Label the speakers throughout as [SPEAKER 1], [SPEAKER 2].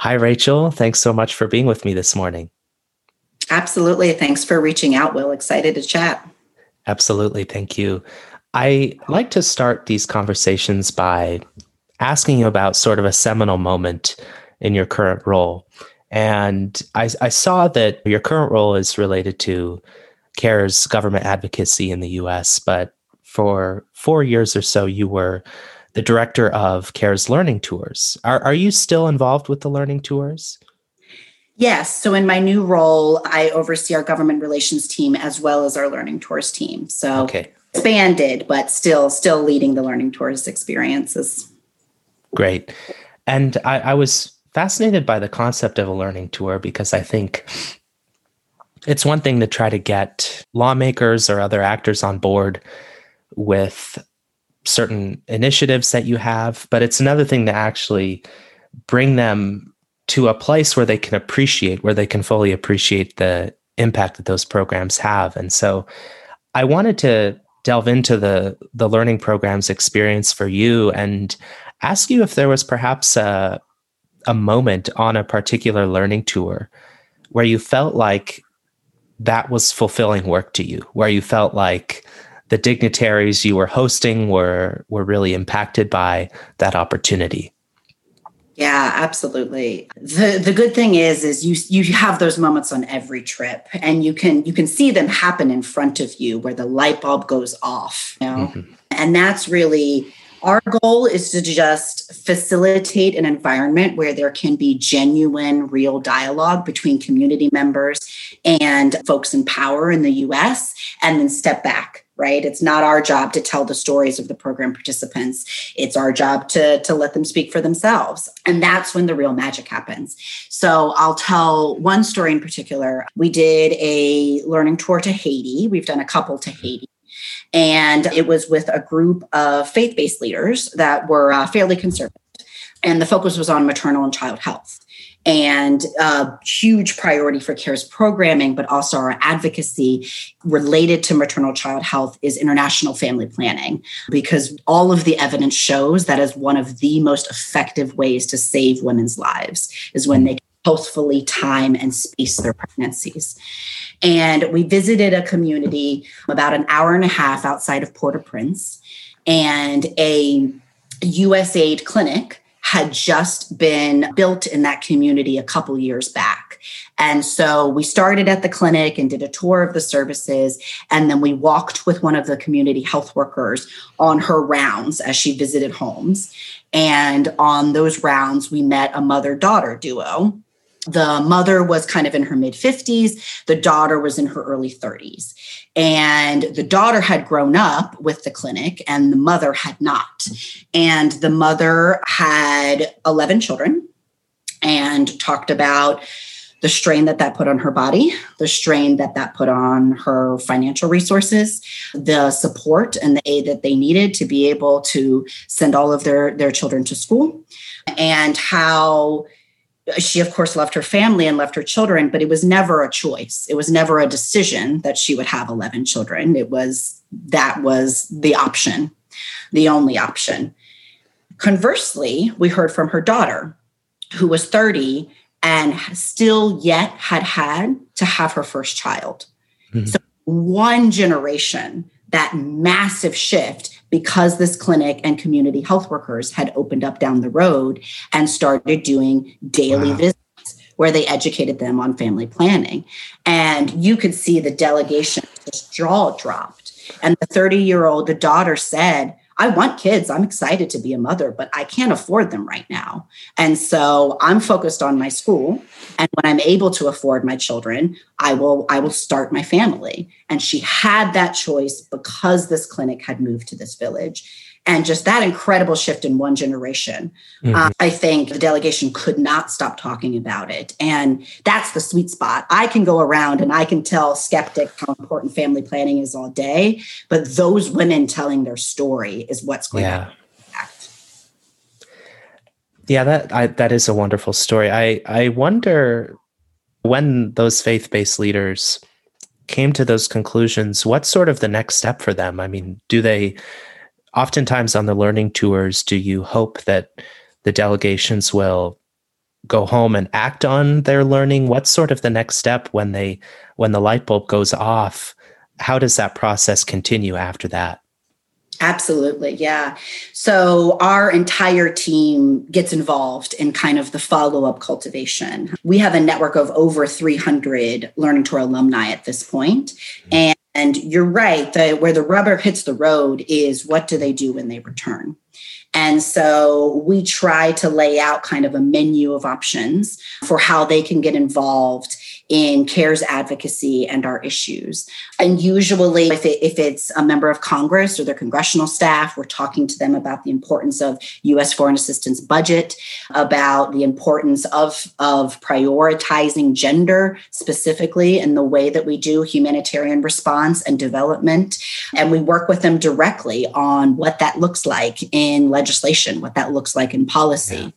[SPEAKER 1] Hi, Rachel. Thanks so much for being with me this morning.
[SPEAKER 2] Absolutely. Thanks for reaching out, Will. Excited to chat.
[SPEAKER 1] Absolutely. Thank you. I like to start these conversations by asking you about sort of a seminal moment in your current role. And I, I saw that your current role is related to CARE's government advocacy in the US, but for four years or so, you were the director of CARE's learning tours. Are, are you still involved with the learning tours?
[SPEAKER 2] Yes. So in my new role, I oversee our government relations team as well as our learning tours team. So okay. expanded, but still still leading the learning tours experiences.
[SPEAKER 1] Great. And I, I was fascinated by the concept of a learning tour because I think it's one thing to try to get lawmakers or other actors on board with certain initiatives that you have, but it's another thing to actually bring them to a place where they can appreciate, where they can fully appreciate the impact that those programs have. And so I wanted to delve into the the learning programs experience for you and ask you if there was perhaps a a moment on a particular learning tour where you felt like that was fulfilling work to you, where you felt like the dignitaries you were hosting were were really impacted by that opportunity.
[SPEAKER 2] Yeah, absolutely. The the good thing is is you you have those moments on every trip and you can you can see them happen in front of you where the light bulb goes off, you know? Mm-hmm. And that's really our goal is to just facilitate an environment where there can be genuine, real dialogue between community members and folks in power in the US, and then step back right? It's not our job to tell the stories of the program participants. It's our job to, to let them speak for themselves. And that's when the real magic happens. So I'll tell one story in particular. We did a learning tour to Haiti. We've done a couple to Haiti. And it was with a group of faith based leaders that were uh, fairly conservative. And the focus was on maternal and child health and a huge priority for CARE's programming, but also our advocacy related to maternal child health is international family planning, because all of the evidence shows that is one of the most effective ways to save women's lives is when they healthfully time and space their pregnancies. And we visited a community about an hour and a half outside of Port au Prince, and a USAID clinic had just been built in that community a couple years back. And so we started at the clinic and did a tour of the services. And then we walked with one of the community health workers on her rounds as she visited homes. And on those rounds, we met a mother daughter duo the mother was kind of in her mid 50s the daughter was in her early 30s and the daughter had grown up with the clinic and the mother had not. And the mother had 11 children and talked about the strain that that put on her body, the strain that that put on her financial resources, the support and the aid that they needed to be able to send all of their, their children to school, and how she of course left her family and left her children but it was never a choice. It was never a decision that she would have 11 children. It was that was the option the only option. Conversely we heard from her daughter who was 30 and still yet had had to have her first child. Mm-hmm. so one generation that massive shift because this clinic and community health workers had opened up down the road and started doing daily wow. visits where they educated them on family planning. And you could see the delegation just jaw dropped. And the 30 year old, the daughter said, I want kids. I'm excited to be a mother, but I can't afford them right now. And so I'm focused on my school. And when I'm able to afford my children, I will I will start my family. And she had that choice because this clinic had moved to this village and just that incredible shift in one generation. Mm-hmm. uh, i think the delegation could not stop talking about it and that's the sweet spot. I can go around and i can tell skeptics how important family planning is all day but those women telling their story is what's going yeah. to
[SPEAKER 1] yeah that I, that is a wonderful story. I i wonder when those faith-based leaders came to those conclusions what's sort of the next step for them? I mean do they oftentimes on the learning tours, do you hope that the delegations will go home and act on their learning? What's sort of the next step when they when the light bulb goes off? How does that process continue after that?
[SPEAKER 2] Absolutely. Yeah. So our entire team gets involved in kind of the follow up cultivation. We have a network of over 300 Learning Tour alumni at this point. Mm-hmm. And, and you're right, where the rubber hits the road is what do they do when they return? And so we try to lay out kind of a menu of options for how they can get involved in CARE's advocacy and our issues. And usually, if, it, if it's a member of Congress or their congressional staff, we're talking to them about the importance of U.S. foreign assistance budget, about the importance of, of prioritizing gender specifically in the way that we do humanitarian response and development. And we work with them directly on what that looks like in legislation, what that looks like in policy. Yeah.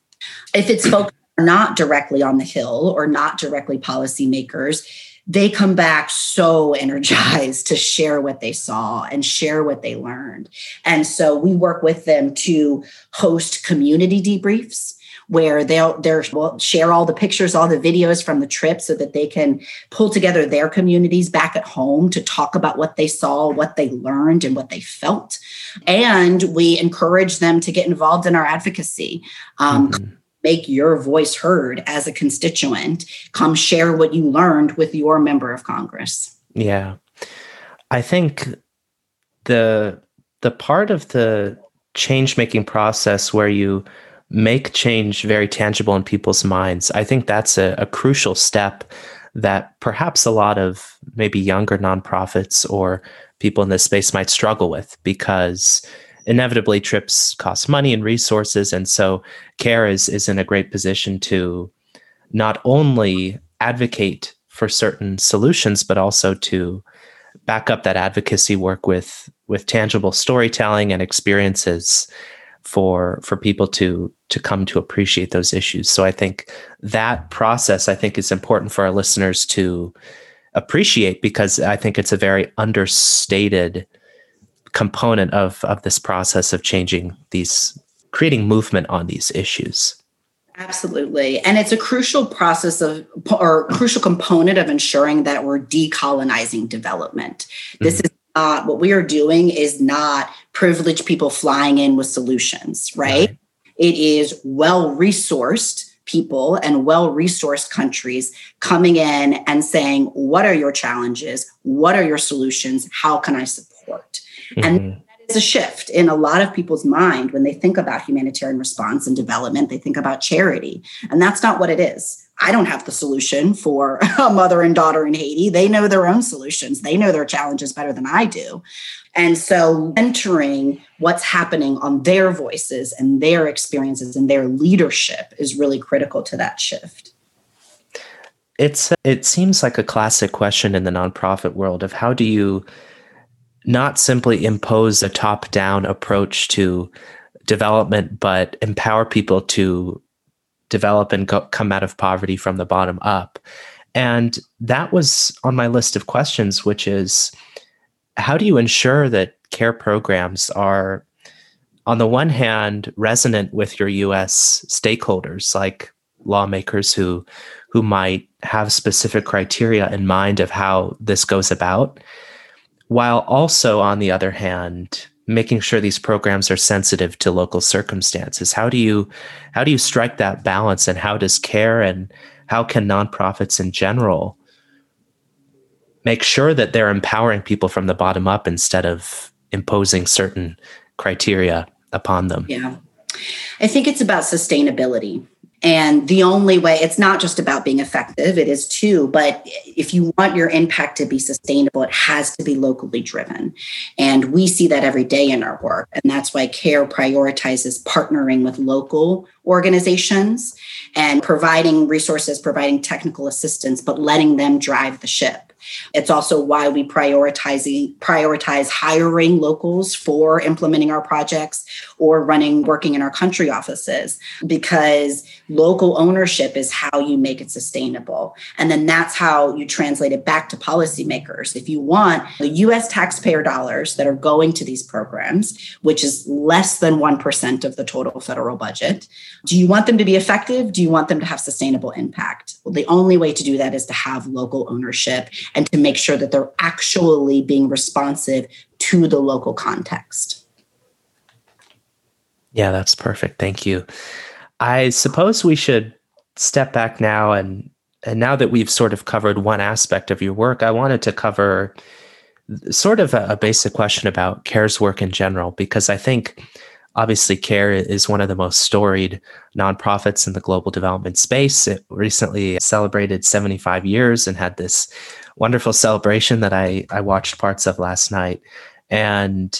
[SPEAKER 2] If it's focused not directly on the Hill or not directly policymakers, they come back so energized to share what they saw and share what they learned. And so we work with them to host community debriefs where they'll they'll share all the pictures, all the videos from the trip so that they can pull together their communities back at home to talk about what they saw, what they learned, and what they felt. And we encourage them to get involved in our advocacy. Um, mm-hmm make your voice heard as a constituent. Come share what you learned with your member of Congress.
[SPEAKER 1] Yeah. I think the the part of the change making process where you make change very tangible in people's minds, I think that's a, a crucial step that perhaps a lot of maybe younger nonprofits or people in this space might struggle with because inevitably trips cost money and resources and so care is is in a great position to not only advocate for certain solutions but also to back up that advocacy work with with tangible storytelling and experiences for for people to to come to appreciate those issues. So i think that process i think is important for our listeners to appreciate because i think it's a very understated component of of this process of changing these creating movement on these issues
[SPEAKER 2] absolutely and it's a crucial process of or crucial component of ensuring that we're decolonizing development this mm-hmm. is not what we are doing is not privileged people flying in with solutions right, right. it is well resourced people and well resourced countries coming in and saying, What are your challenges? What are your solutions? How can I support? Mm-hmm. And that is a shift in a lot of people's mind when they think about humanitarian response and development. They think about charity, and that's not what it is. I don't have the solution for a mother and daughter in Haiti. They know their own solutions, they know their challenges better than I do. And so, entering what's happening on their voices and their experiences and their leadership is really critical to that shift.
[SPEAKER 1] It's it seems like a classic question in the nonprofit world of how do you not simply impose a top down approach to development, but empower people to develop and go, come out of poverty from the bottom up. And that was on my list of questions, which is how do you ensure that care programs are, on the one hand, resonant with your US stakeholders, like lawmakers who who might have specific criteria in mind of how this goes about while also, on the other hand, making sure these programs are sensitive to local circumstances. How do you how do you strike that balance, and how does care and how can nonprofits in general make sure that they're empowering people from the bottom up instead of imposing certain criteria upon them?
[SPEAKER 2] Yeah. I think it's about sustainability. And the only way, it's not just about being effective, it is too, but if you want your impact to be sustainable, it has to be locally driven. And we see that every day in our work. And that's why CARE prioritizes partnering with local organizations and providing resources, providing technical assistance, but letting them drive the ship. It's also why we prioritize prioritize hiring locals for implementing our projects or running working in our country offices because local ownership is how you make it sustainable. And then that's how you translate it back to policymakers. If you want the US taxpayer dollars that are going to these programs, which is less than 1% of the total federal budget, do you want them to be effective? Do you want them to have sustainable impact? Well, the only way to do that is to have local ownership and to make sure that they're actually being responsive to the local context.
[SPEAKER 1] Yeah, that's perfect. Thank you. I suppose we should step back now and and now that we've sort of covered one aspect of your work, I wanted to cover sort of a, a basic question about CARE's work in general, because I think obviously CARE is one of the most storied nonprofits in the global development space. It recently celebrated 75 years and had this wonderful celebration that I, I watched parts of last night. And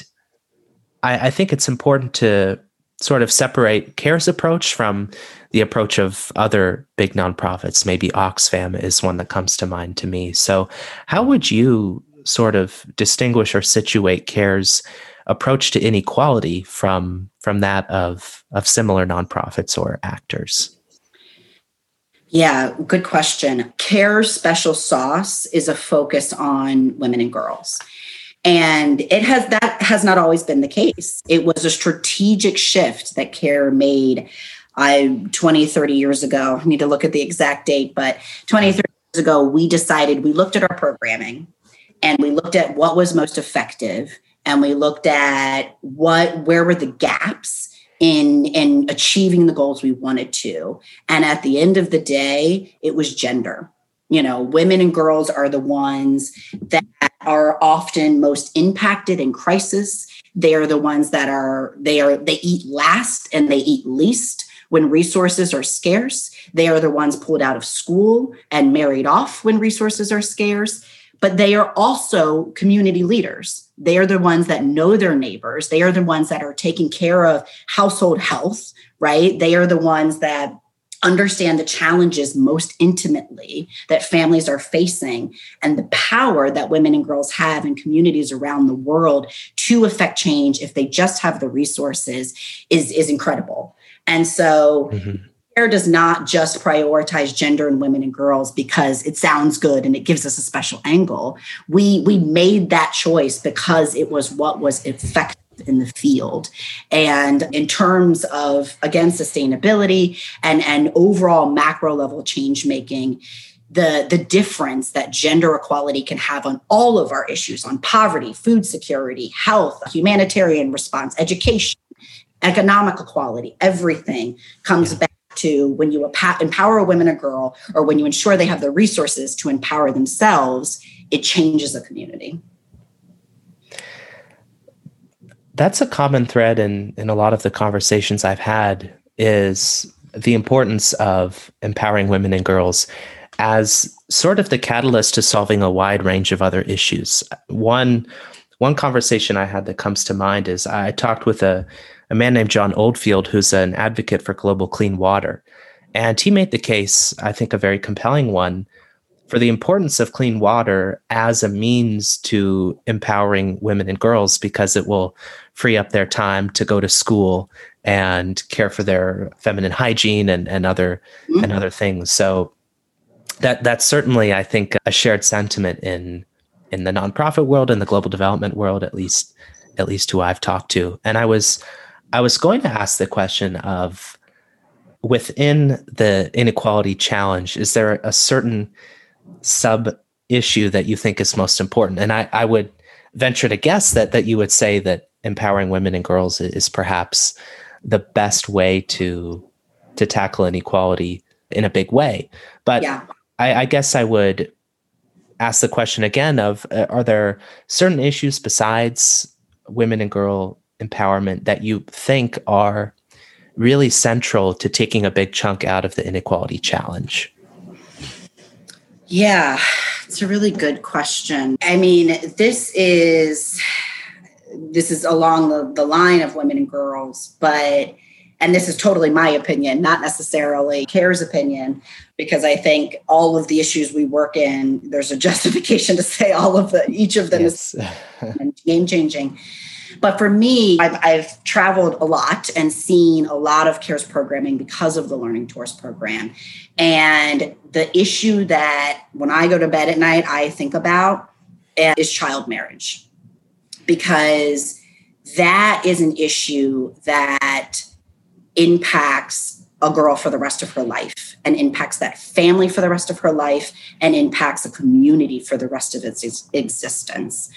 [SPEAKER 1] I, I think it's important to sort of separate CARE's approach from the approach of other big nonprofits. Maybe Oxfam is one that comes to mind to me. So, how would you sort of distinguish or situate CARE's approach to inequality from from that of of similar nonprofits or actors?
[SPEAKER 2] Yeah, good question. Care special sauce is a focus on women and girls. And it has that has not always been the case. It was a strategic shift that CARE made I 20, 30 years ago. I need to look at the exact date, but 20, 30 years ago, we decided we looked at our programming and we looked at what was most effective and we looked at what where were the gaps in in achieving the goals we wanted to. And at the end of the day, it was gender. You know, women and girls are the ones that are often most impacted in crisis. They are the ones that are they are they eat last and they eat least when resources are scarce. They are the ones pulled out of school and married off when resources are scarce. But they are also community leaders. They are the ones that know their neighbors. They are the ones that are taking care of household health, right? They are the ones that understand the challenges most intimately that families are facing and the power that women and girls have in communities around the world to affect change if they just have the resources is, is incredible. And so mm-hmm. CARE does not just prioritize gender and women and girls because it sounds good and it gives us a special angle. We we made that choice because it was what was effective in the field. And in terms of again sustainability and and overall macro level change making, the, the difference that gender equality can have on all of our issues on poverty, food security, health, humanitarian response, education, economic equality, everything comes back to when you empower a woman or girl, or when you ensure they have the resources to empower themselves, it changes a community.
[SPEAKER 1] That's a common thread in, in a lot of the conversations I've had is the importance of empowering women and girls as sort of the catalyst to solving a wide range of other issues. One one conversation I had that comes to mind is I talked with a a man named John Oldfield, who's an advocate for global clean water. And he made the case, I think a very compelling one, for the importance of clean water as a means to empowering women and girls because it will free up their time to go to school and care for their feminine hygiene and, and other mm-hmm. and other things. So that that's certainly, I think, a shared sentiment in in the nonprofit world and the global development world, at least at least who I've talked to. And I was I was going to ask the question of within the inequality challenge, is there a certain sub issue that you think is most important? And I, I would venture to guess that that you would say that empowering women and girls is perhaps the best way to to tackle inequality in a big way. But yeah. I, I guess I would ask the question again of uh, are there certain issues besides women and girl empowerment that you think are really central to taking a big chunk out of the inequality challenge?
[SPEAKER 2] Yeah, it's a really good question. I mean, this is this is along the, the line of women and girls, but and this is totally my opinion, not necessarily CARE's opinion, because I think all of the issues we work in, there's a justification to say all of the each of them yes. is game changing. But for me, I've, I've traveled a lot and seen a lot of CARE's programming because of the Learning Tours program. And the issue that when I go to bed at night, I think about eh, is child marriage because that is an issue that impacts a girl for the rest of her life and impacts that family for the rest of her life and impacts a community for the rest of its existence.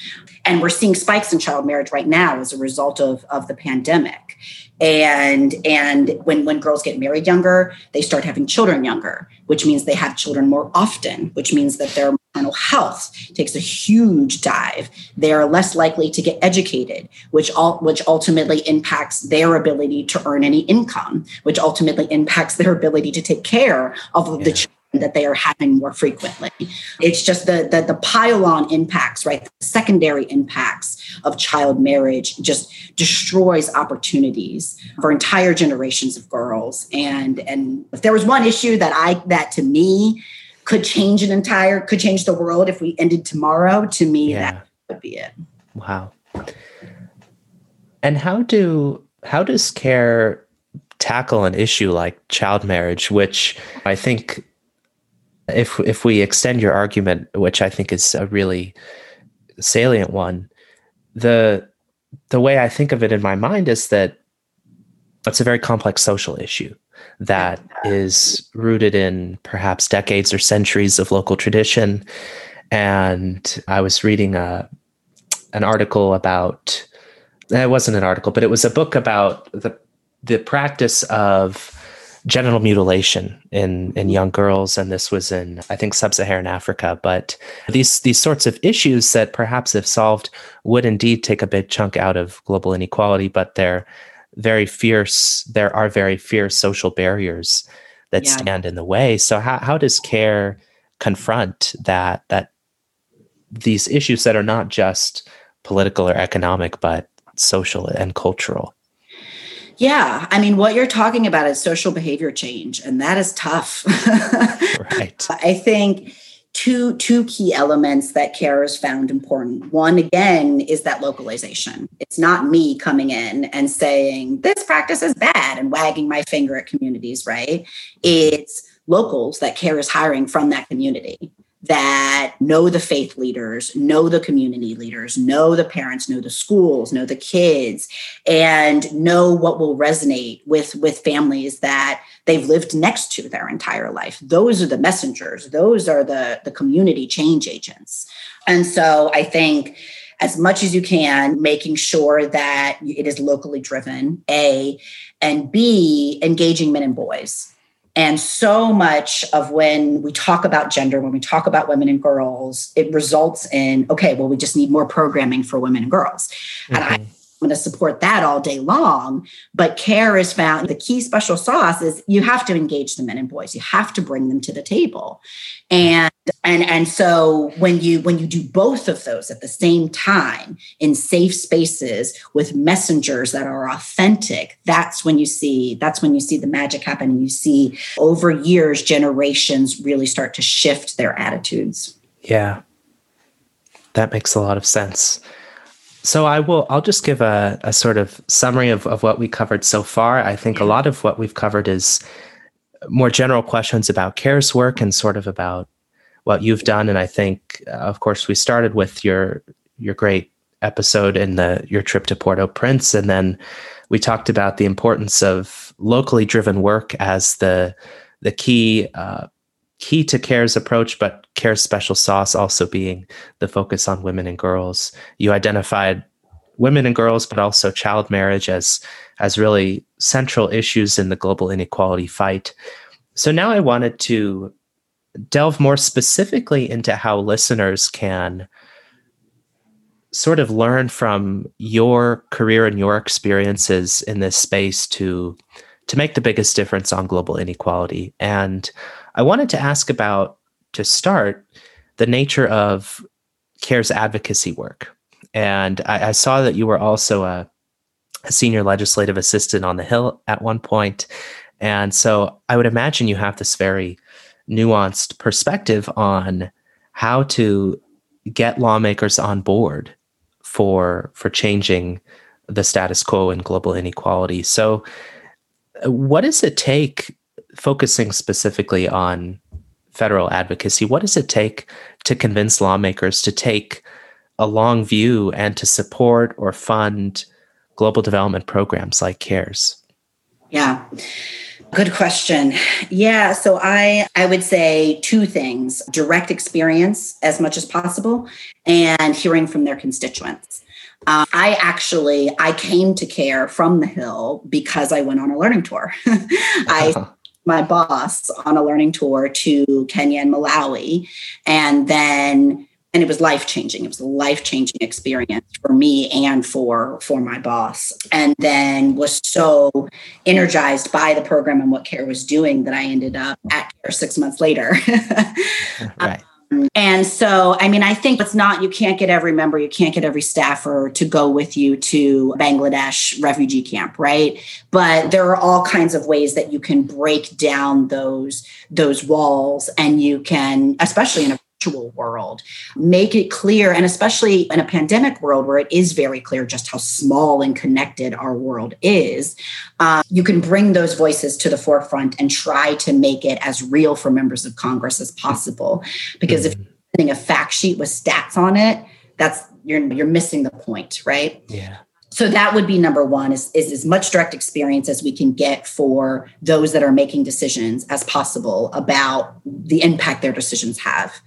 [SPEAKER 2] And we're seeing spikes in child marriage right now as a result of, of the pandemic and and when when girls get married younger they start having children younger which means they have children more often which means that their mental health takes a huge dive they are less likely to get educated which all which ultimately impacts their ability to earn any income which ultimately impacts their ability to take care of yeah. the children that they are having more frequently. It's just the, the, the pile-on impacts, right? The secondary impacts of child marriage just destroys opportunities for entire generations of girls. And and if there was one issue that I that to me could change an entire could change the world if we ended tomorrow, to me yeah. that would be it.
[SPEAKER 1] Wow. And how do how does care tackle an issue like child marriage, which I think if if we extend your argument, which I think is a really salient one, the the way I think of it in my mind is that it's a very complex social issue that is rooted in perhaps decades or centuries of local tradition. And I was reading a an article about eh, it wasn't an article, but it was a book about the the practice of genital mutilation in in young girls and this was in i think sub-saharan africa but these these sorts of issues that perhaps if solved would indeed take a big chunk out of global inequality but they're very fierce there are very fierce social barriers that yeah. stand in the way so how, how does care confront that that these issues that are not just political or economic but social and cultural
[SPEAKER 2] yeah. I mean, what you're talking about is social behavior change, and that is tough. right. I think two two key elements that care has found important. One again is that localization. It's not me coming in and saying this practice is bad and wagging my finger at communities right? It's locals that care is hiring from that community that know the faith leaders, know the community leaders, know the parents, know the schools, know the kids, and know what will resonate with, with families that they've lived next to their entire life. Those are the messengers, those are the, the community change agents. And so I think as much as you can, making sure that it is locally driven, A, and B, engaging men and boys and so much of when we talk about gender, when we talk about women and girls, it results in, okay, well, we just need more programming for women and girls. Mm-hmm. And I I'm going to support that all day long. But care is found. The key special sauce is you have to engage the men and boys. You have to bring them to the table. And and and so when you when you do both of those at the same time in safe spaces with messengers that are authentic, that's when you see that's when you see the magic happen. And you see over years generations really start to shift their attitudes.
[SPEAKER 1] Yeah. That makes a lot of sense. So I will I'll just give a, a sort of summary of, of what we covered so far. I think a lot of what we've covered is more general questions about CARE's work and sort of about what you've done. And I think, uh, of course, we started with your your great episode in the your trip to Port-au-Prince, and then we talked about the importance of locally driven work as the the key uh, key to CARE's approach, but CARE's special sauce also being the focus on women and girls. You identified women and girls, but also child marriage as as really central issues in the global inequality fight. So now I wanted to delve more specifically into how listeners can sort of learn from your career and your experiences in this space to to make the biggest difference on global inequality. And I wanted to ask about, to start, the nature of CARE's advocacy work. And I, I saw that you were also a, a senior legislative assistant on the Hill at one point. And so I would imagine you have this very nuanced perspective on how to get lawmakers on board for for changing the status quo and global inequality. So, uh, what does it take, focusing specifically on federal advocacy, what does it take to convince lawmakers to take a long view and to support or fund global development programs like CARE's?
[SPEAKER 2] Yeah. Good question. Yeah, so I I would say two things: direct experience as much as possible and hearing from their constituents. Uh, I actually I came to care from the Hill because I went on a learning tour. I. my boss on a learning tour to Kenya and Malawi, and then and it was life changing. It was a life changing experience for me and for for my boss. And then was so energized by the program and what CARE was doing that I ended up at CARE six months later. right. And so, I mean, I think it's not, you can't get every member, you can't get every staffer to go with you to Bangladesh refugee camp, right? But there are all kinds of ways that you can break down those, those walls and you can, especially in a virtual world, make it clear, and especially in a pandemic world where it is very clear just how small and connected our world is, uh, you can bring those voices to the forefront and try to make it as real for members of Congress as possible. Because mm-hmm. if you're sending a fact sheet with stats on it, that's you're you're missing the point, right?
[SPEAKER 1] Yeah
[SPEAKER 2] so that would be number one is, is as much direct experience as we can get for those that are making decisions as possible about the impact their decisions have.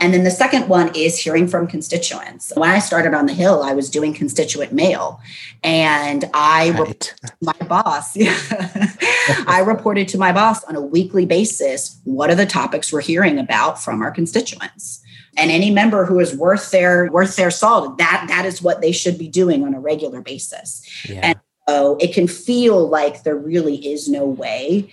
[SPEAKER 2] And then the second one is hearing from constituents. When i started on the hill i was doing constituent mail and i right. my boss i reported to my boss on a weekly basis what are the topics we're hearing about from our constituents and any member who is worth their worth their salt that that is what they should be doing on a regular basis. Yeah. and so it can feel like there really is no way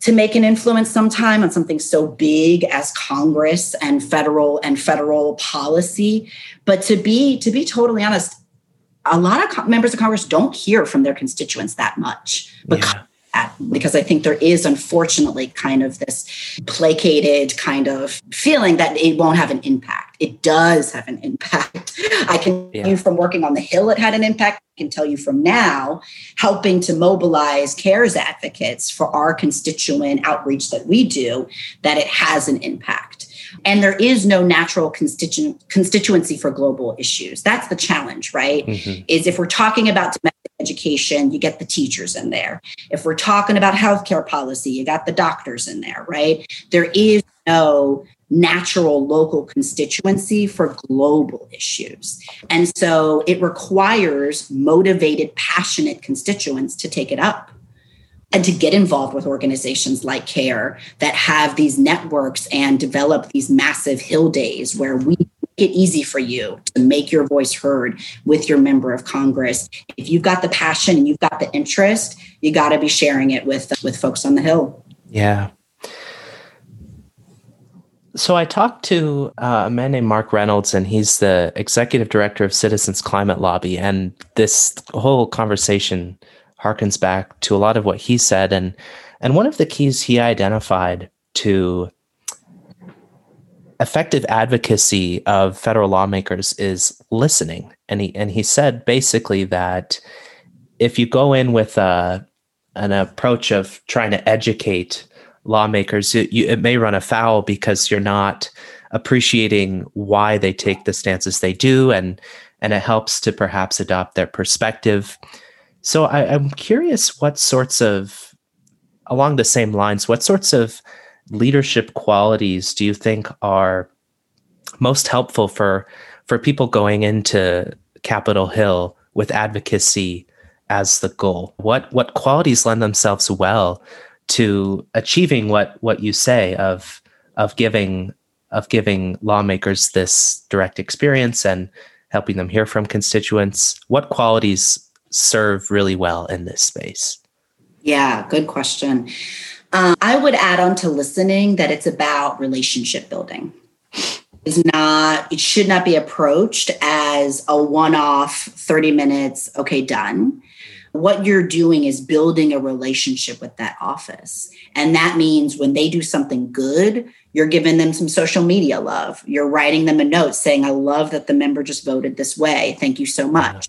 [SPEAKER 2] to make an influence sometime on something so big as congress and federal and federal policy. But to be to be totally honest a lot of members of congress don't hear from their constituents that much because yeah at because I think there is unfortunately kind of this placated kind of feeling that it won't have an impact. It does have an impact. I can yeah. tell you from working on the Hill, it had an impact. I can tell you from now, helping to mobilize CARE's advocates for our constituent outreach that we do, that it has an impact. And there is no natural constituency for global issues. That's the challenge, right? Mm-hmm. Is if we're talking about domestic education, you get the teachers in there. If we're talking about healthcare policy, you got the doctors in there, right? There is no natural local constituency for global issues. And so it requires motivated, passionate constituents to take it up and to get involved with organizations like CARE that have these networks and develop these massive hill days where we it easy for you to make your voice heard with your member of Congress. If you've got the passion and you've got the interest, you got to be sharing it with with folks on the Hill.
[SPEAKER 1] Yeah. So I talked to uh, a man named Mark Reynolds, and he's the executive director of Citizens Climate Lobby. And this whole conversation harkens back to a lot of what he said, and and one of the keys he identified to effective advocacy of federal lawmakers is listening. And he and he said basically that if you go in with a an approach of trying to educate lawmakers, it, you, it may run afoul because you're not appreciating why they take the stances they do, and and it helps to perhaps adopt their perspective. So I, I'm curious what sorts of along the same lines, what sorts of leadership qualities do you think are most helpful for for people going into Capitol Hill with advocacy as the goal? What what qualities lend themselves well to achieving what what you say of of giving of giving lawmakers this direct experience and helping them hear from constituents? What qualities serve really well in this space?
[SPEAKER 2] Yeah, good question. Um, I would add on to listening that it's about relationship building. It's not, it should not be approached as a one off 30 minutes, okay, done. What you're doing is building a relationship with that office. And that means when they do something good, you're giving them some social media love. You're writing them a note saying, I love that the member just voted this way. Thank you so much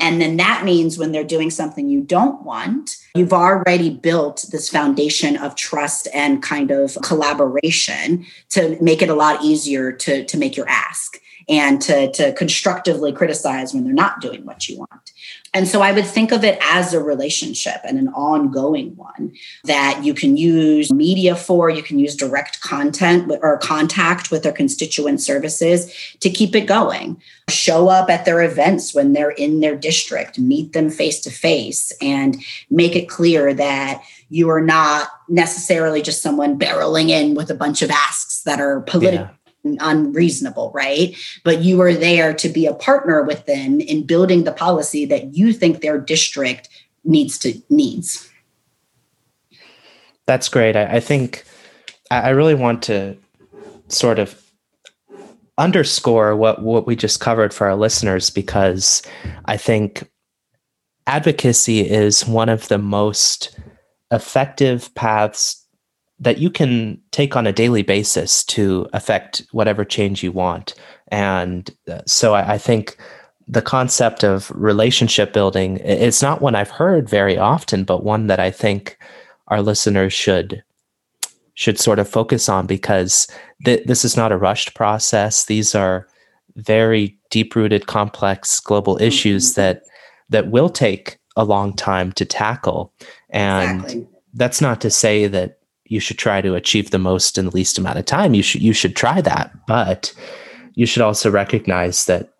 [SPEAKER 2] And then that means when they're doing something you don't want, you've already built this foundation of trust and kind of collaboration to make it a lot easier to, to make your ask and to, to constructively criticize when they're not doing what you want. And so I would think of it as a relationship and an ongoing one that you can use media for, you can use direct content or contact with their constituent services to keep it going. Show up at their events when they're in their district, meet them face to face, and make it clear that you are not necessarily just someone barreling in with a bunch of asks that are political. Yeah unreasonable, right? But you are there to be a partner with them in building the policy that you think their district needs to needs.
[SPEAKER 1] That's great. I, I think I really want to sort of underscore what what we just covered for our listeners because I think advocacy is one of the most effective paths that you can take on a daily basis to affect whatever change you want. And uh, so I, I think the concept of relationship building it's not one I've heard very often, but one that I think our listeners should should sort of focus on because th- this is not a rushed process. These are very deep rooted, complex global mm-hmm. issues that that will take a long time to tackle. And exactly. that's not to say that you should try to achieve the most in the least amount of time. You should you should try that, but you should also recognize that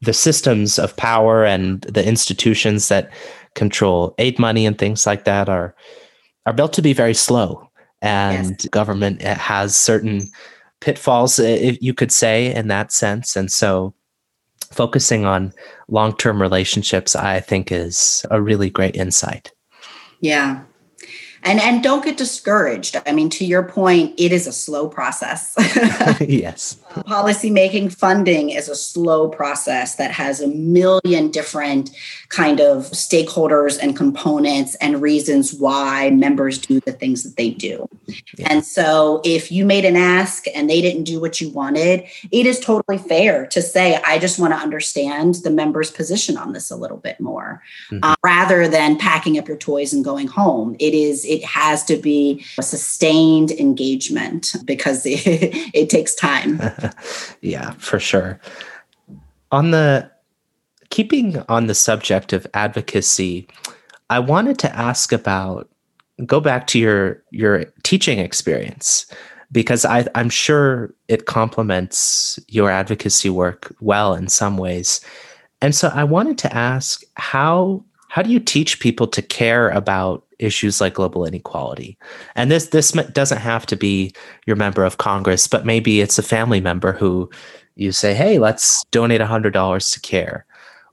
[SPEAKER 1] the systems of power and the institutions that control aid money and things like that are are built to be very slow and yes. government eh, has certain pitfalls eh, if you could say in that sense and so focusing on long-term relationships i think is a really great insight
[SPEAKER 2] yeah and and don't get discouraged. I mean to your point it is a slow process.
[SPEAKER 1] Yes
[SPEAKER 2] policy making funding is a slow process that has a million different kind of stakeholders and components and reasons why members do the things that they do yeah. and so if you made an ask and they didn't do what you wanted it is totally fair to say i just want to understand the member's position on this a little bit more mm-hmm. uh, rather than packing up your toys and going home it is it has to be a sustained engagement because it, it takes time.
[SPEAKER 1] yeah, for sure. On the keeping on the subject of advocacy, I wanted to ask about go back to your your teaching experience because I, I'm sure it complements your advocacy work well in some ways. And so I wanted to ask how how do you teach people to care about issues like global inequality. And this this doesn't have to be your member of Congress, but maybe it's a family member who you say, "Hey, let's donate $100 to care."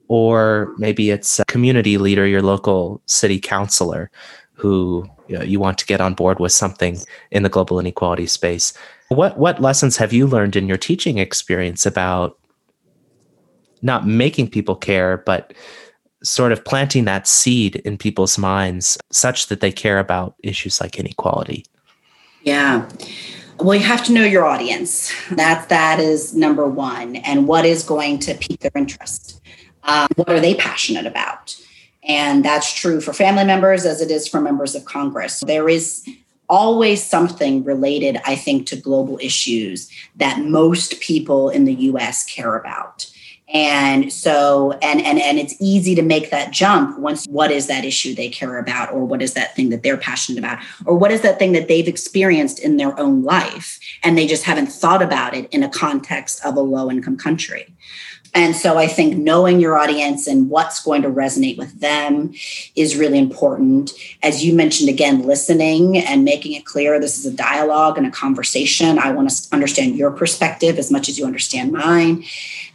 [SPEAKER 1] Or maybe it's a community leader, your local city councilor who you, know, you want to get on board with something in the global inequality space. What what lessons have you learned in your teaching experience about not making people care, but sort of planting that seed in people's minds such that they care about issues like inequality?
[SPEAKER 2] Yeah. Well, you have to know your audience. That that is number one, and what is going to pique their interest. Um, what are they passionate about? And that's true for family members as it is for members of Congress. There is always something related, I think, to global issues that most people in the US care about and so and and and it's easy to make that jump once what is that issue they care about or what is that thing that they're passionate about or what is that thing that they've experienced in their own life and they just haven't thought about it in a context of a low income country and so I think knowing your audience and what's going to resonate with them is really important. As you mentioned again, listening and making it clear this is a dialogue and a conversation. I want to understand your perspective as much as you understand mine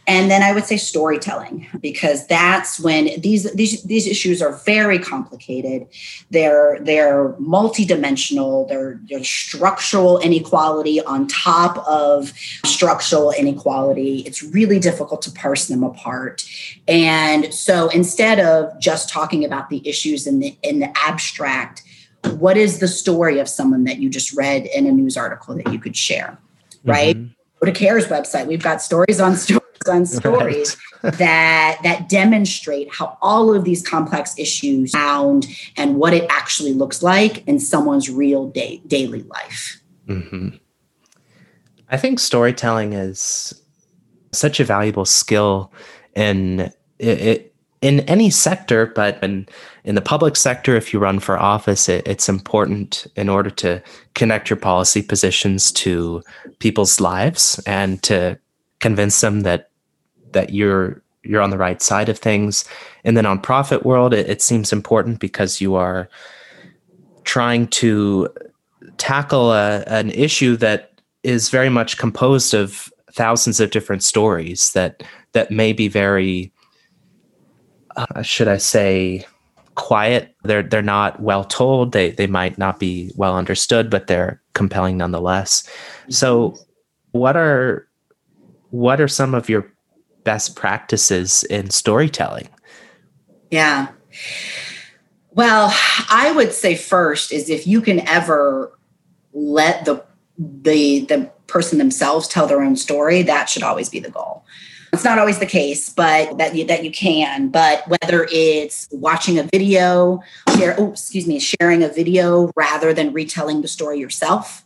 [SPEAKER 2] and then i would say storytelling because that's when these these these issues are very complicated. They're they're multidimensional. They're, they're structural inequality on top of structural inequality. It's really difficult to parse them apart. And so instead of just talking about the issues in the in the abstract what is the story of someone that you just read in a news article that you could share right? Mm-hmm. go to care's website. We've got stories on stories on stories right. that that demonstrate how all of these complex issues sound and what it actually looks like in someone's real day, daily life. Mm-hmm.
[SPEAKER 1] I think storytelling is such a valuable skill in it, it in any sector, but in, in the public sector, if you run for office, it, it's important in order to connect your policy positions to people's lives and to convince them that that you're you're on the right side of things. In the nonprofit world, it, it seems important because you are trying to tackle a, an issue that is very much composed of thousands of different stories that that may be very uh, should I say quiet. They're they're not well told. They they might not be well understood but they're compelling nonetheless. So what are what are some of your best practices in storytelling?
[SPEAKER 2] Yeah. Well i would say first is if you can ever let the the the person themselves tell their own story that should always be the goal. It's not always the case but that you that you can but whether it's watching a video share oh excuse me sharing a video rather than retelling the story yourself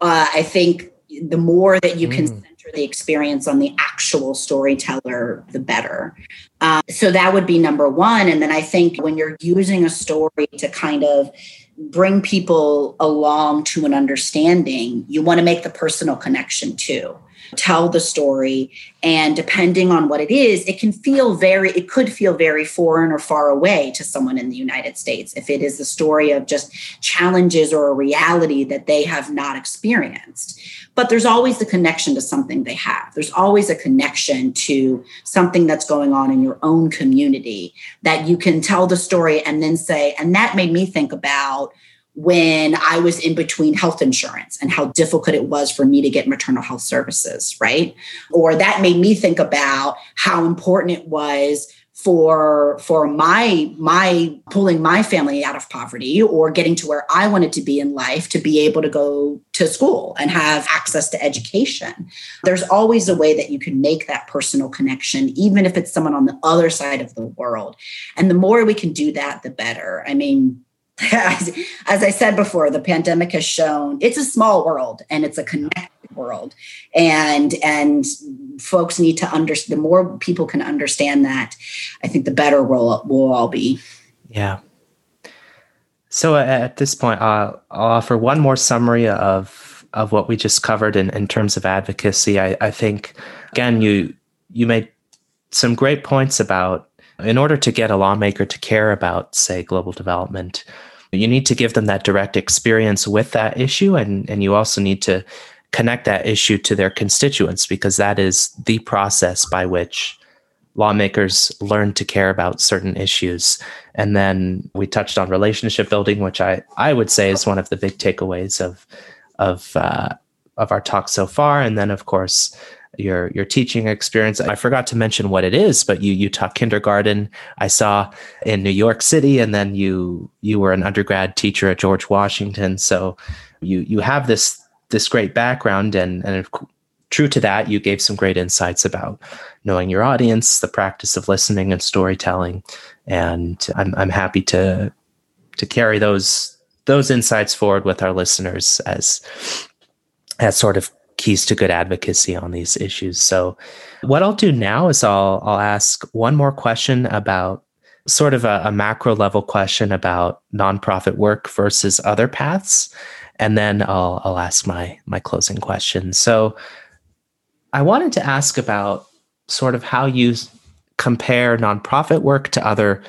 [SPEAKER 2] uh, i think the more that you can mm. center the experience on the actual storyteller the better uh, so that would be number one and then i think when you're using a story to kind of bring people along to an understanding, you want to make the personal connection too. Tell the story. And depending on what it is, it can feel very, it could feel very foreign or far away to someone in the United States if it is the story of just challenges or a reality that they have not experienced but there's always the connection to something they have. There's always a connection to something that's going on in your own community that you can tell the story and then say, and that made me think about when I was in between health insurance and how difficult it was for me to get maternal health services, right? Or that made me think about how important it was for for my my pulling my family out of poverty or getting to where I wanted to be in life to be able to go to school and have access to education. There's always a way that you can make that personal connection even if it's someone on the other side of the world. And the more we can do that the better. I mean, as, as I said before, the pandemic has shown it's a small world and it's a connected world, and and folks need to understand. The more people can understand that, I think the better we'll we'll all be.
[SPEAKER 1] Yeah. So at this point, I'll, I'll offer one more summary of of what we just covered in, in terms of advocacy. I, I think again you you made some great points about in order to get a lawmaker to care about, say, global development, you need to give them that direct experience with that issue. And, and you also need to connect that issue to their constituents because that is the process by which lawmakers learn to care about certain issues. And then we touched on relationship building, which I, I would say is one of the big takeaways of, of, uh, of our talk so far. And then, of course, your your teaching experience. I forgot to mention what it is, but you you taught kindergarten. I saw in New York City, and then you you were an undergrad teacher at George Washington. So you you have this this great background, and and true to that, you gave some great insights about knowing your audience, the practice of listening and storytelling, and I'm I'm happy to to carry those those insights forward with our listeners as as sort of keys to good advocacy on these issues. So, what I'll do now is I'll I'll ask one more question about sort of a, a macro level question about nonprofit work versus other paths, and then I'll I'll ask my my closing question. So, I wanted to ask about sort of how you compare nonprofit work to other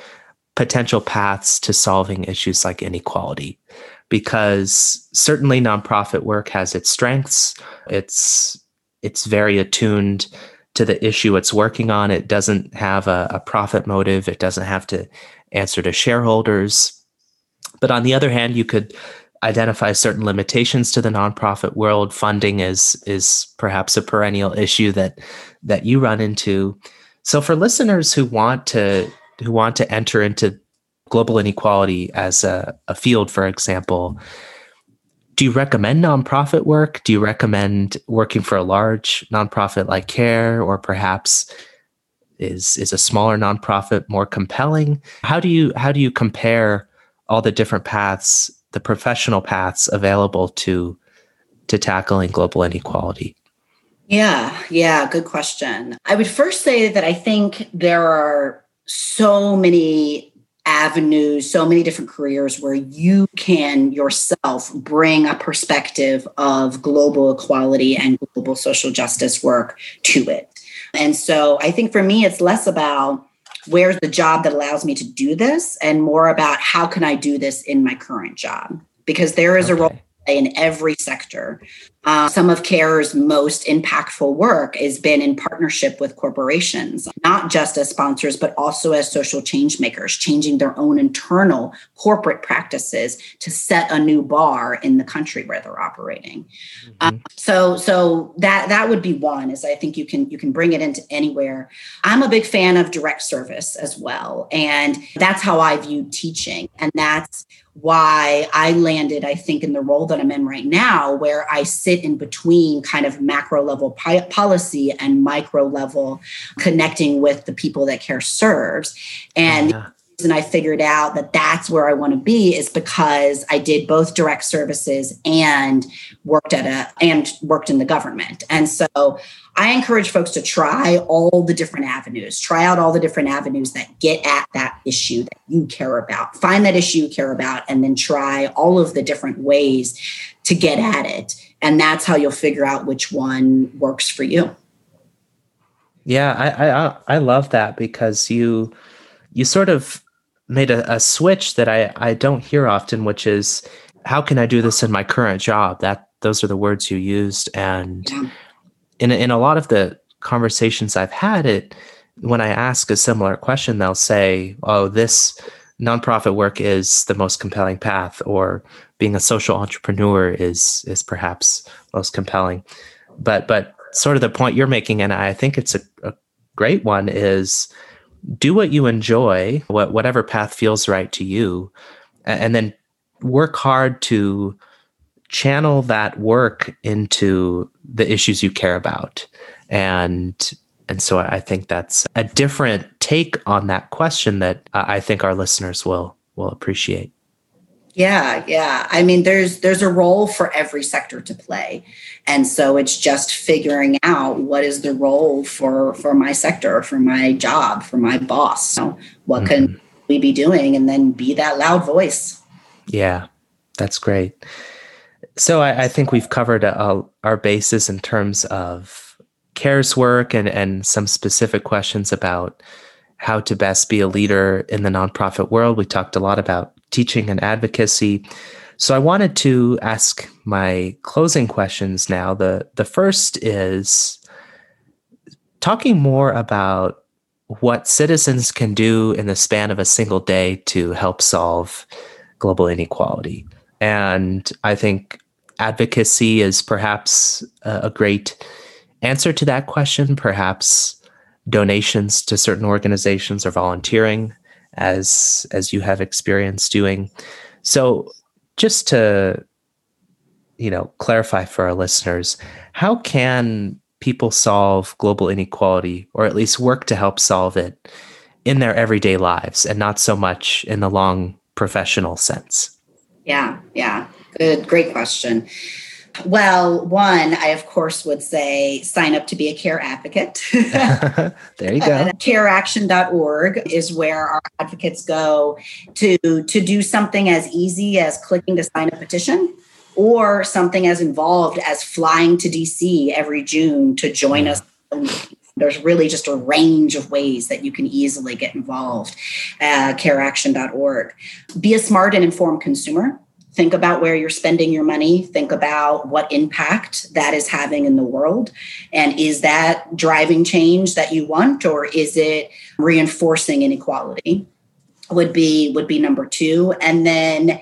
[SPEAKER 1] potential paths to solving issues like inequality because certainly nonprofit work has its strengths. It's it's very attuned to the issue it's working on. It doesn't have a, a profit motive. It doesn't have to answer to shareholders. But on the other hand, you could identify certain limitations to the nonprofit world. Funding is is perhaps a perennial issue that that you run into. So for listeners who want to who want to enter into global inequality as a, a field, for example, do you recommend nonprofit work? Do you recommend working for a large nonprofit like CARE, or perhaps is is a smaller nonprofit more compelling? How do you how do you compare all the different paths, the professional paths available to to tackling global inequality?
[SPEAKER 2] Yeah, yeah, good question. I would first say that I think there are so many avenues, so many different careers where you can yourself bring a perspective of global equality and global social justice work to it. And so I think for me, it's less about where's the job that allows me to do this and more about how can I do this in my current job? Because there is okay. a role in every sector. Uh, some of CARE's most impactful work has been in partnership with corporations, not just as sponsors, but also as social change makers, changing their own internal corporate practices to set a new bar in the country where they're operating. Mm-hmm. Um, so, so that that would be one. Is I think you can you can bring it into anywhere. I'm a big fan of direct service as well, and that's how I view teaching, and that's why I landed, I think, in the role that I'm in right now, where I sit in between kind of macro level policy and micro level connecting with the people that care serves. And yeah. And I figured out that that's where I want to be is because I did both direct services and worked at a and worked in the government. And so I encourage folks to try all the different avenues, try out all the different avenues that get at that issue that you care about. Find that issue you care about, and then try all of the different ways to get at it. And that's how you'll figure out which one works for you.
[SPEAKER 1] Yeah, I I, I love that because you you sort of made a, a switch that I, I don't hear often, which is how can I do this in my current job? That those are the words you used. And yeah in in a lot of the conversations I've had, it when I ask a similar question, they'll say, "Oh, this nonprofit work is the most compelling path," or being a social entrepreneur is is perhaps most compelling. But but sort of the point you're making, and I think it's a, a great one, is do what you enjoy, what whatever path feels right to you, and then work hard to channel that work into the issues you care about and and so i think that's a different take on that question that i think our listeners will will appreciate.
[SPEAKER 2] Yeah yeah. I mean there's there's a role for every sector to play. And so it's just figuring out what is the role for for my sector for my job for my boss. So what mm-hmm. can we be doing? And then be that loud voice.
[SPEAKER 1] Yeah that's great. So I, I think we've covered uh, our bases in terms of CARE's work and, and some specific questions about how to best be a leader in the nonprofit world. We talked a lot about teaching and advocacy. So I wanted to ask my closing questions now. The the first is talking more about what citizens can do in the span of a single day to help solve global inequality. And I think advocacy is perhaps a great answer to that question. Perhaps donations to certain organizations or volunteering, as as you have experience doing. So, just to you know clarify for our listeners, how can people solve global inequality, or at least work to help solve it in their everyday lives, and not so much in the long professional sense?
[SPEAKER 2] Yeah, yeah. Good, great question. Well, one, I of course would say sign up to be a care advocate.
[SPEAKER 1] there you go.
[SPEAKER 2] Uh, careaction.org is where our advocates go to to do something as easy as clicking to sign a petition or something as involved as flying to DC every June to join us. There's really just a range of ways that you can easily get involved uh, at careaction.org. Be a smart and informed consumer think about where you're spending your money. Think about what impact that is having in the world. And is that driving change that you want or is it reinforcing inequality? Would be would be number 2 and then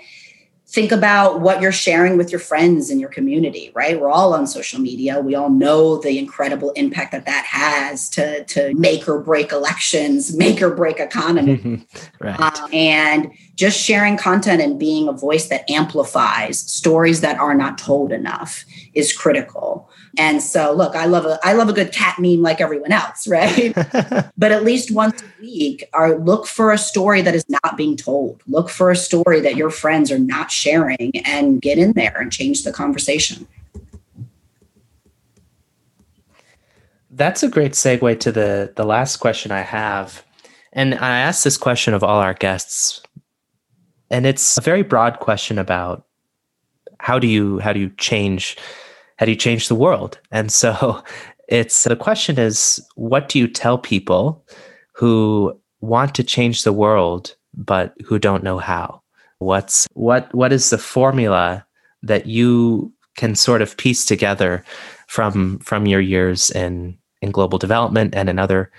[SPEAKER 2] think about what you're sharing with your friends in your community right we're all on social media we all know the incredible impact that that has to to make or break elections make or break economy
[SPEAKER 1] right. Uh,
[SPEAKER 2] and just sharing content and being a voice that amplifies stories that are not told enough is critical. And so look, I love a I love a good cat meme like everyone else, right? but at least once a week, or look for a story that is not being told. Look for a story that your friends are not sharing and get in there and change the conversation.
[SPEAKER 1] That's a great segue to the the last question I have. And I asked this question of all our guests. And it's a very broad question about how do you how do you change how do you change the world? And so it's the question is what do you tell people who want to change the world but who don't know how? What's what what is the formula that you can sort of piece together from from your years in in global development and in other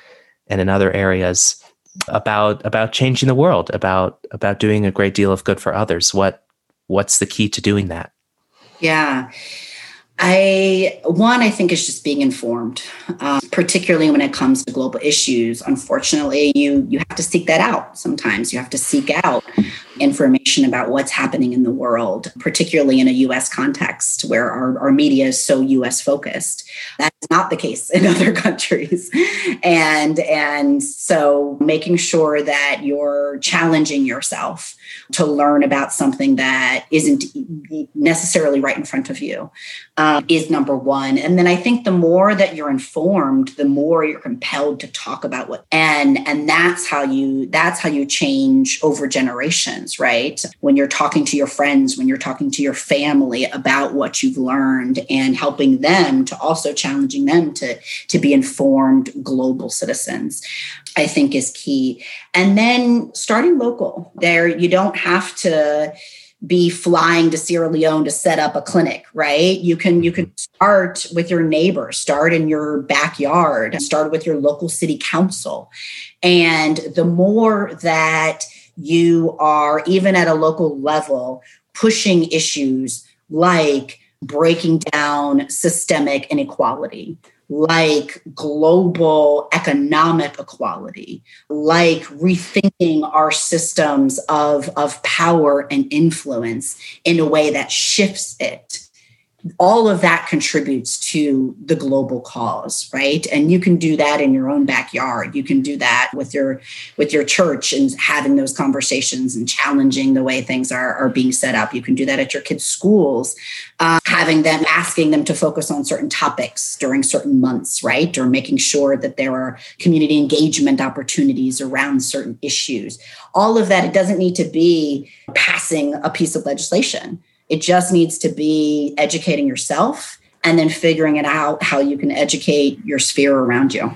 [SPEAKER 1] and in other areas about about changing the world, about about doing a great deal of good for others. What what's the key to doing that?
[SPEAKER 2] Yeah. I one I think is just being informed, uh, particularly when it comes to global issues. Unfortunately, you you have to seek that out. Sometimes you have to seek out information about what's happening in the world, particularly in a U.S. context where our, our media is so U.S. focused. That's not the case in other countries, and and so making sure that you're challenging yourself to learn about something that isn't necessarily right in front of you um, is number one. And then I think the more that you're informed, the more you're compelled to talk about what and and that's how you that's how you change over generations, right? When you're talking to your friends, when you're talking to your family about what you've learned and helping them to also challenging them to to be informed global citizens. I think is key. And then starting local. There you don't have to be flying to Sierra Leone to set up a clinic, right? You can you can start with your neighbor, start in your backyard, start with your local city council. And the more that you are even at a local level pushing issues like breaking down systemic inequality, like global economic equality, like rethinking our systems of, of power and influence in a way that shifts it all of that contributes to the global cause right? And you can do that in your own backyard. You can do that with your with your church and having those conversations and challenging the way things are, are being set up. You can do that at your kids schools uh, having them asking them to focus on certain topics during certain months right? Or making sure that there are community engagement opportunities around certain issues. All of that it doesn't need to be passing a piece of legislation it just needs to be educating yourself and then figuring it out how you can educate your sphere around you.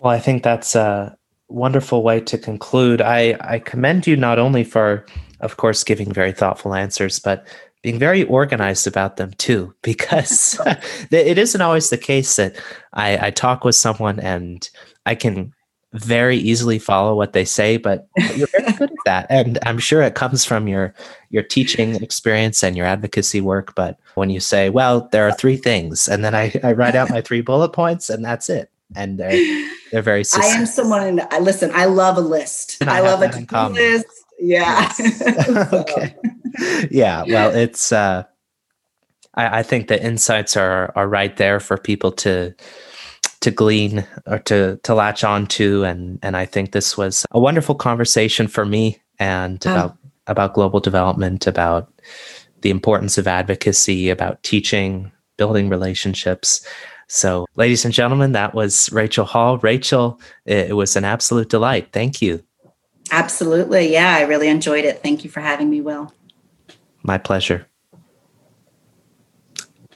[SPEAKER 1] Well, I think that's a wonderful way to conclude. I, I commend you not only for, of course, giving very thoughtful answers, but being very organized about them too, because it isn't always the case that I, I talk with someone and I can very easily follow what they say, but you're very good at that. And I'm sure it comes from your your teaching experience and your advocacy work. But when you say, well, there are three things, and then I, I write out my three bullet points and that's it. And they're they're very
[SPEAKER 2] succinct. I am someone I listen, I love a list. I, I love a list. Yeah.
[SPEAKER 1] Yes. okay. Yeah. Well, it's uh I, I think the insights are are right there for people to to glean or to to latch on to. And and I think this was a wonderful conversation for me and oh. about about global development about the importance of advocacy about teaching building relationships. So ladies and gentlemen that was Rachel Hall. Rachel it, it was an absolute delight. Thank you.
[SPEAKER 2] Absolutely. Yeah I really enjoyed it. Thank you for having me Will.
[SPEAKER 1] My pleasure